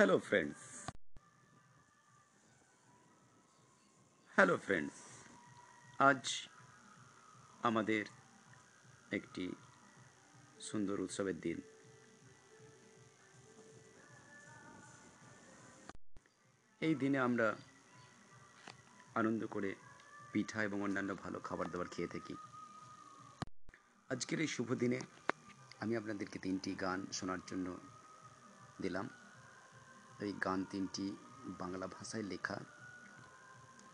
Hello friends hello friends আজ আমাদের একটি সুন্দর উৎসবের দিন। এই দিনে আমরা আনন্দ করে পিঠা এবং অন্যান্য ভালো খাবার দাবার খেয়ে থাকি। আজকের এই শুভ দিনে আমি আপনাদেরকে তিনটি গান শোনার জন্য দিলাম। এই গান তিনটি বাংলা ভাষায় লেখা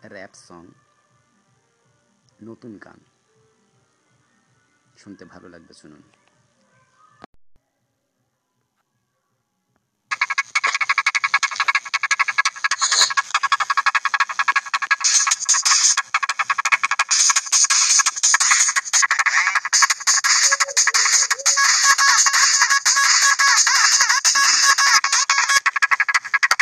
র্যাপ সং নতুন গান। শুনতে ভালো লাগবে শুনুন।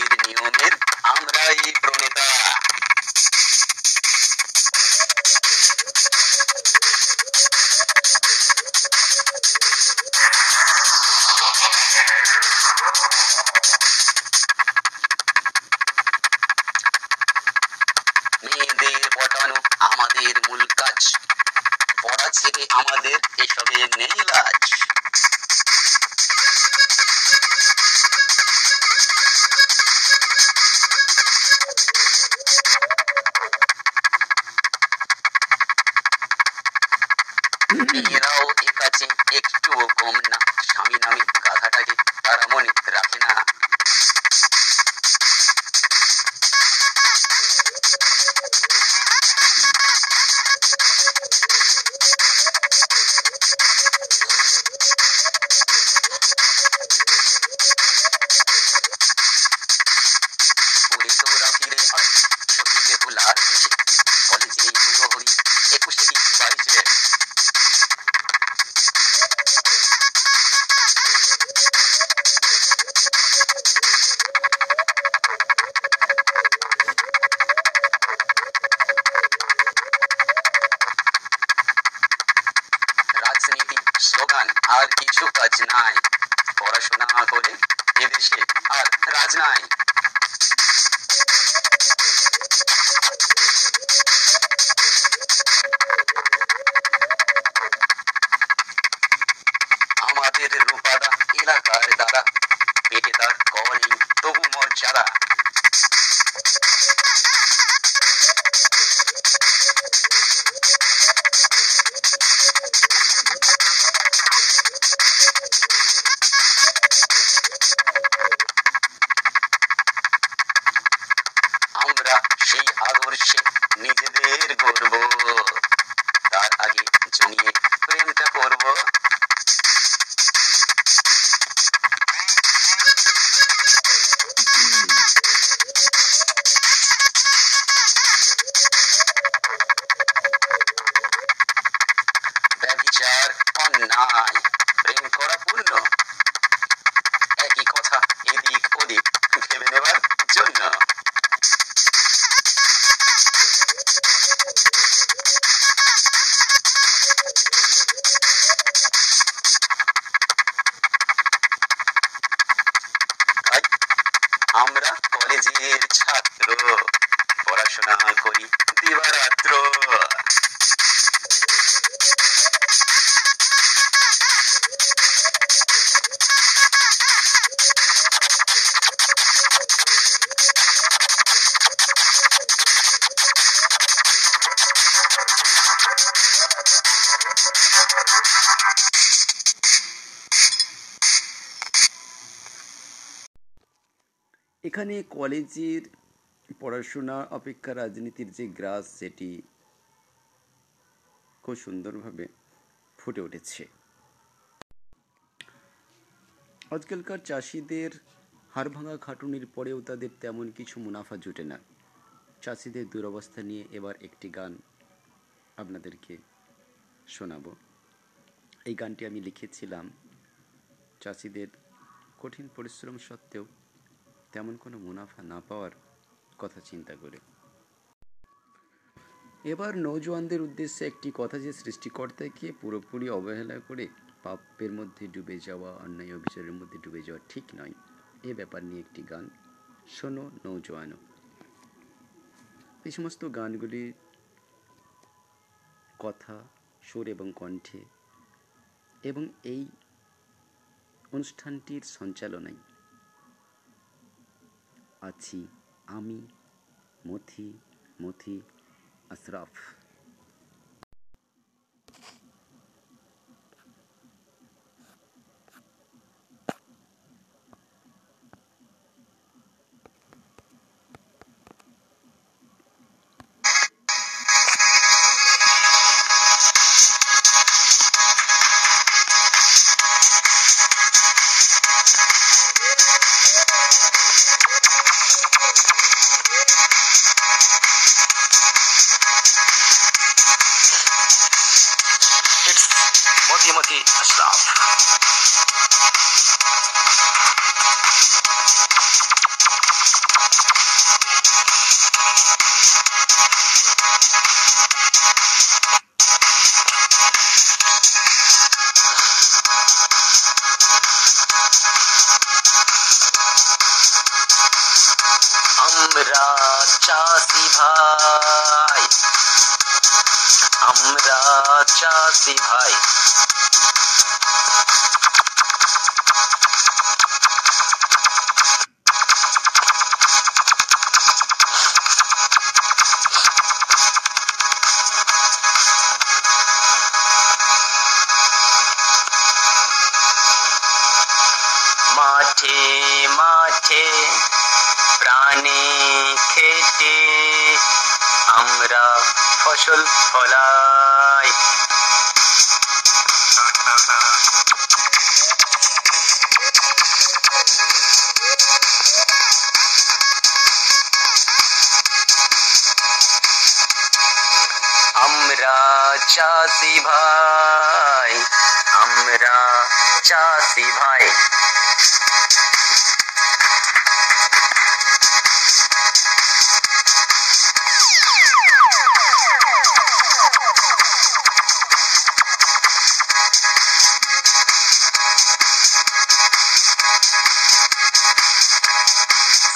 ሊድ ቢሆንም አምራዊ በሁኔታ God এখানে কলেজের পড়াশোনা অপেক্ষা রাজনীতির যে গ্রাস, সেটি খুব সুন্দরভাবে ফুটে উঠেছে। আজকালকার চাষিদের হাড় ভাঙা খাটুনির পরেও তাদের তেমন কিছু মুনাফা জুটে না। চাষিদের দুরবস্থা নিয়ে এবার একটি গান আপনাদেরকে শোনাব। এই গানটি আমি লিখেছিলাম চাষিদের কঠিন পরিশ্রম সত্ত্বেও তেমন কোনো মুনাফা না পাওয়ার কথা চিন্তা করে। এবার নৌজওয়ানদের উদ্দেশ্যে একটি কথা যে সৃষ্টিকর্তাকে পুরোপুরি অবহেলা করে পাপের মধ্যে ডুবে যাওয়া, অন্যায় অভিচারের মধ্যে ডুবে যাওয়া ঠিক নয়। এ ব্যাপার নিয়ে একটি গান শোনো নৌজওয়ানো এই সমস্ত গানগুলি কথা, সুর এবং কণ্ঠে এবং এই অনুষ্ঠানটির সঞ্চালনায় আছি। আমি মথি মথি আশরাফ। মাঠে মাঠে প্রাণে খেটে আমরা ফসল ফলাই। আমরা চাষি ভাই আমরা চাষি ভাই।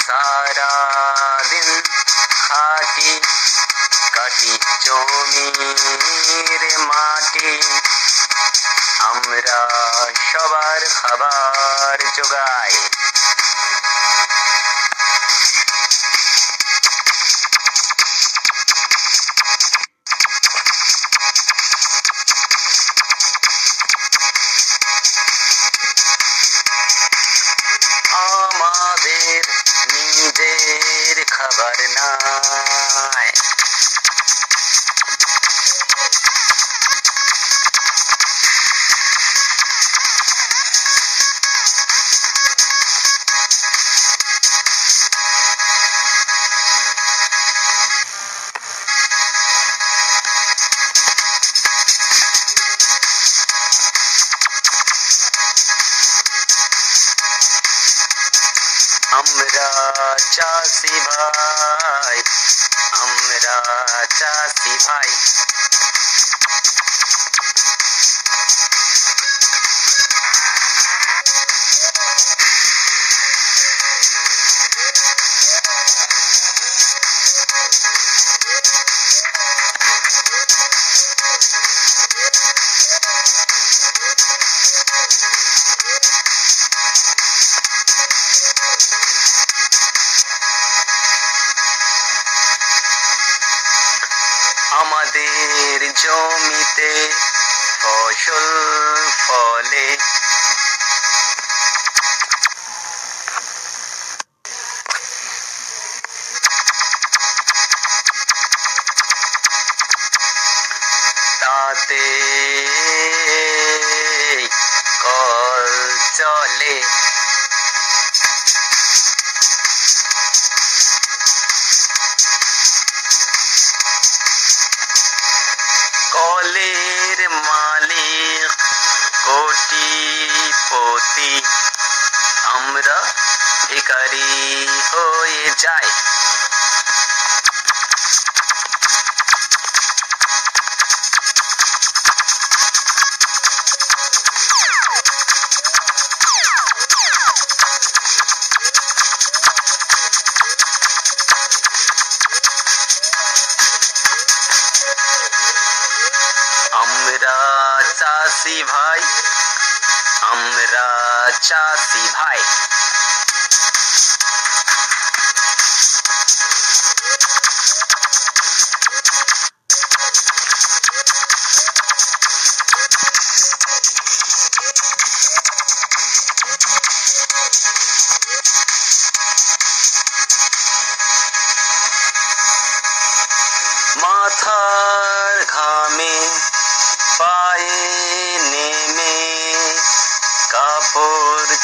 সারা দিন খাটি কাটি জমির মাটি। আমরা সবার খাবার জোগাই। চাষি জমিতে ফসল ফলে চাষি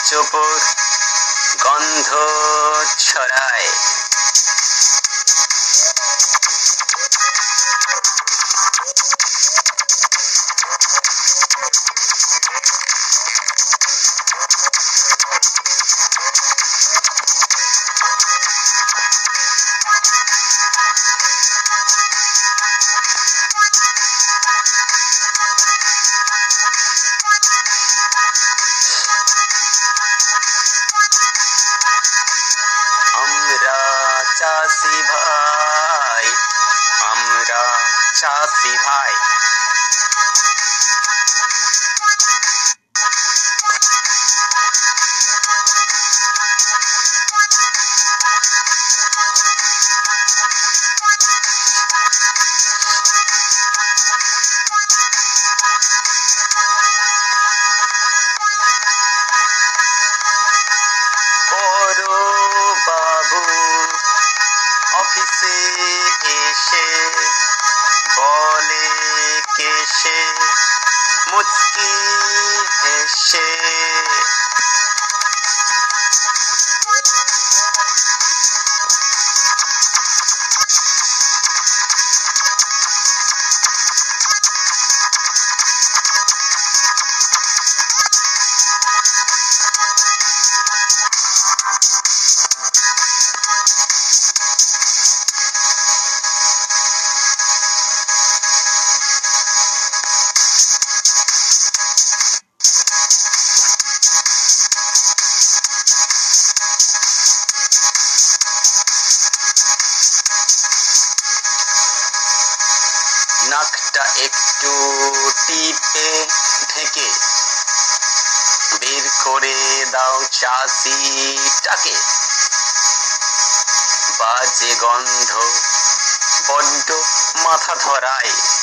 চোপড় গন্ধ ছড়ায়। টিপে থেকে বের করে দাও চাষিটাকে। বাজে গন্ধ বড্ড মাথা ধরায়।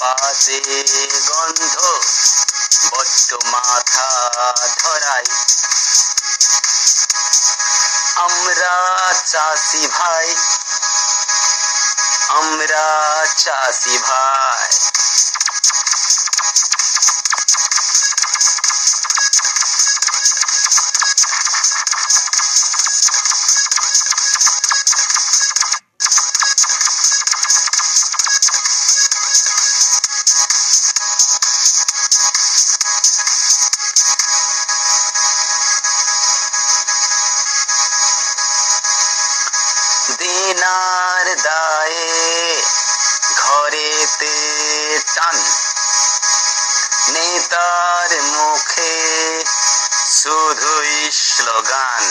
বাজে গন্ধ বড্ড মাথা ধরাই। আমরা চাষি ভাই আমরা চাষি ভাই। টান নেতার মুখে শুধুই স্লোগান।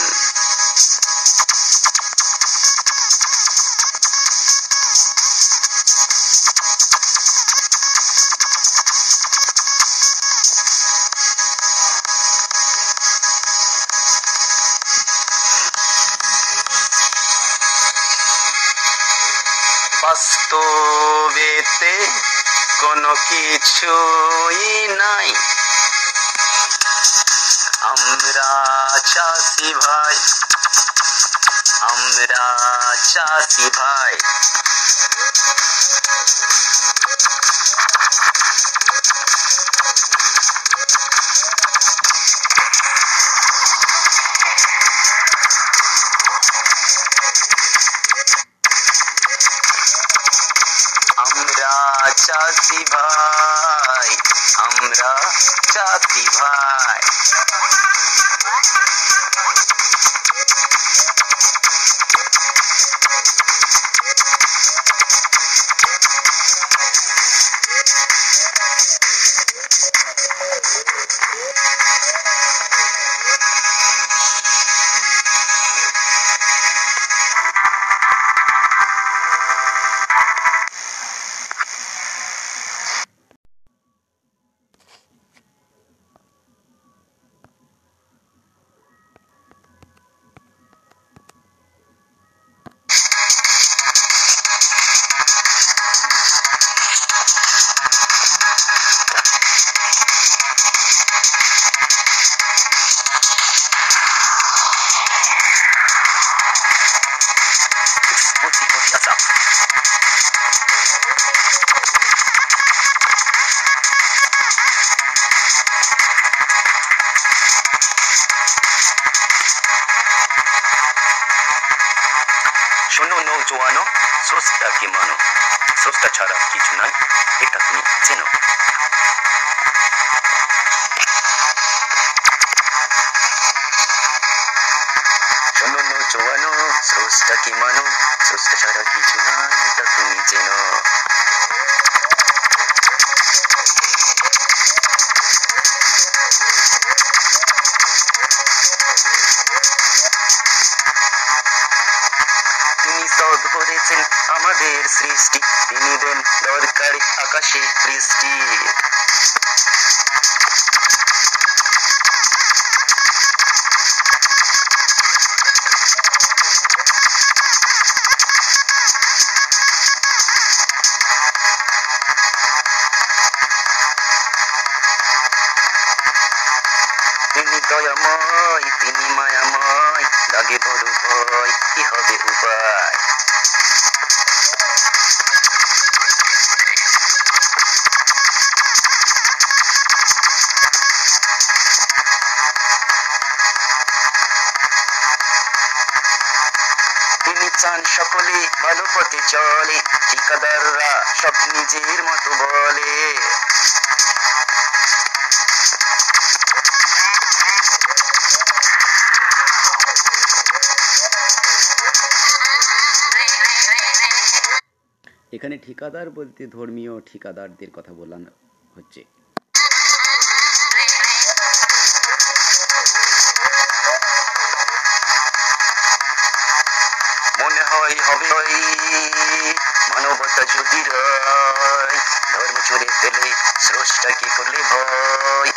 বাস্তবেতে কোনো কিছুই নাই। আমরা চাষি ভাই। আমরা চাষি ভাই। きもの。そしたチャラ好きじゃない？下手に。ゼノ。そののちょわの。そしたきもの。そしたチャラきじゃない？下手にゼノ。আমাদের সৃষ্টি। তিনি দেন দরকারি আকাশে বৃষ্টি। তিনি চান সকলে ভালো পথে চলে ঠিকাদাররা সব নিজের মতো বলে। এখানে ঠিকাদার বলতে ধর্মীয় ঠিকাদারদের কথা বলানো রয় ধর্ম চুরে ফেলে স্রষ্টা কি করলে ভয়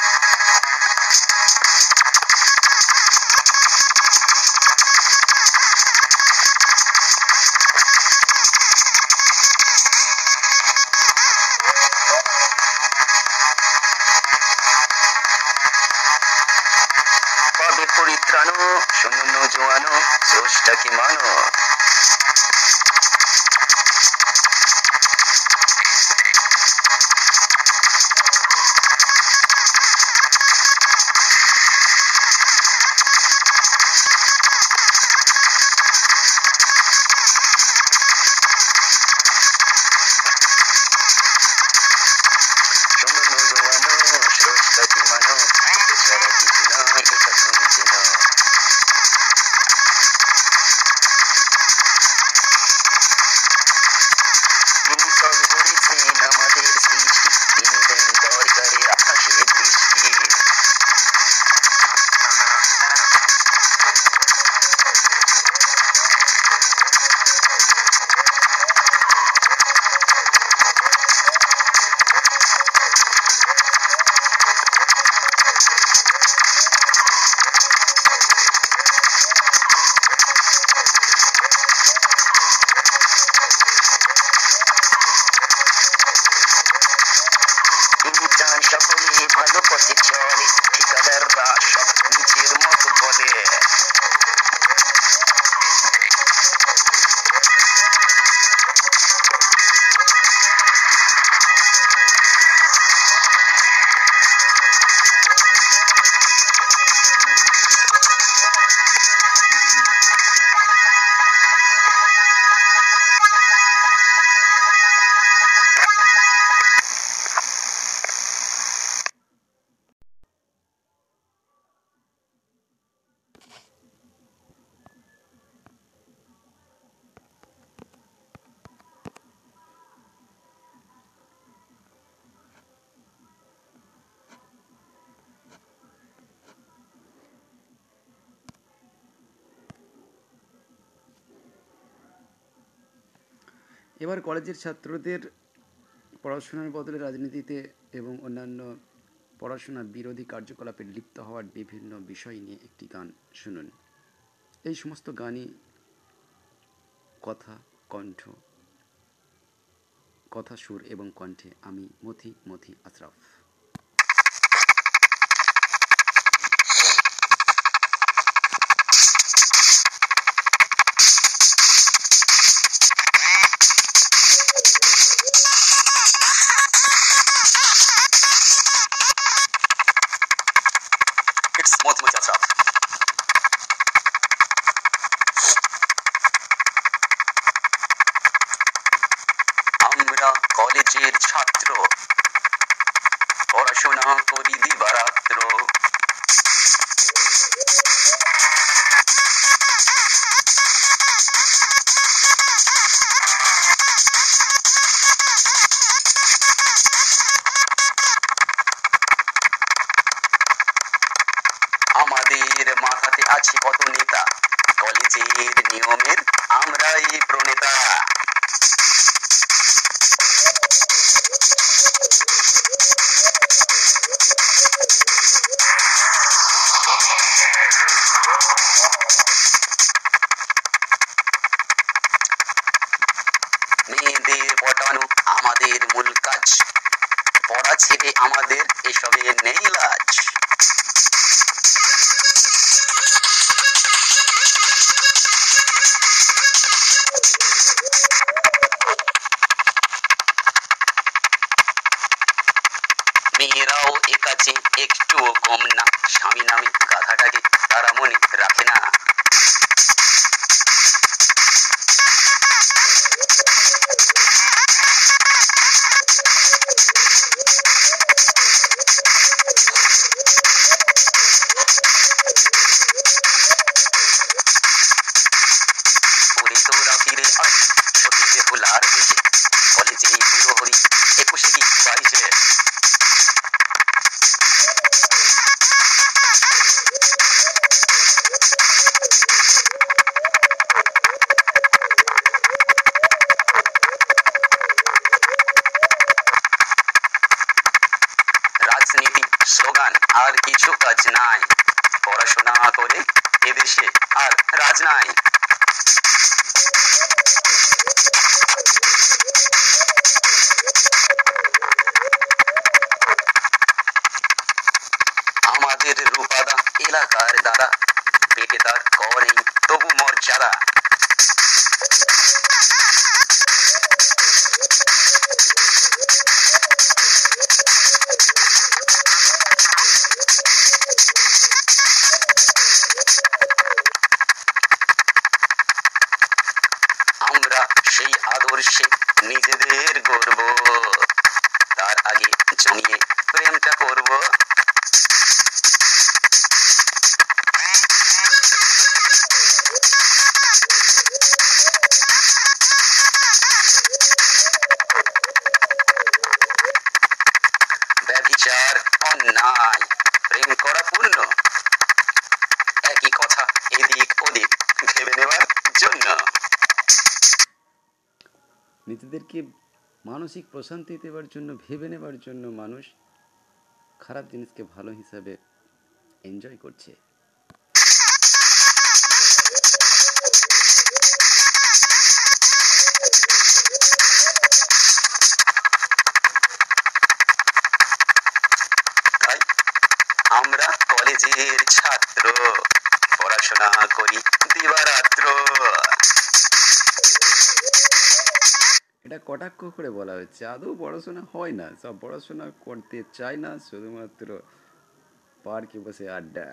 that I do. এবার কলেজের ছাত্রদের পড়াশোনার বদলে রাজনীতিতে এবং অন্যান্য পড়াশোনা বিরোধী কার্যকলাপে লিপ্ত হওয়ার বিভিন্ন বিষয় নিয়ে একটি গান শুনুন। এই সমস্ত গানই কথা, কণ্ঠ, কথা সুর এবং কণ্ঠে আমি মথি মথি আশরাফ। কলেজের ছাত্র। পড়াশোনা করি দিবারাত্র আমাদের আদর্শে নিজেদের গর্ব। নিজেদেরকে মানসিক প্রশান্তি দেওয়ার জন্য, ভেবে নেবার জন্য মানুষ খারাপ জিনিসকে ভালো হিসাবে এনজয় করছে। আমরা কলেজের ছাত্র, পড়াশোনা করি। কটাক্ষ করে বলা হচ্ছে আদৌ পড়াশোনা হয় না। সব পড়াশোনা করতে চায় না, শুধুমাত্র পার্কে বসে আড্ডা।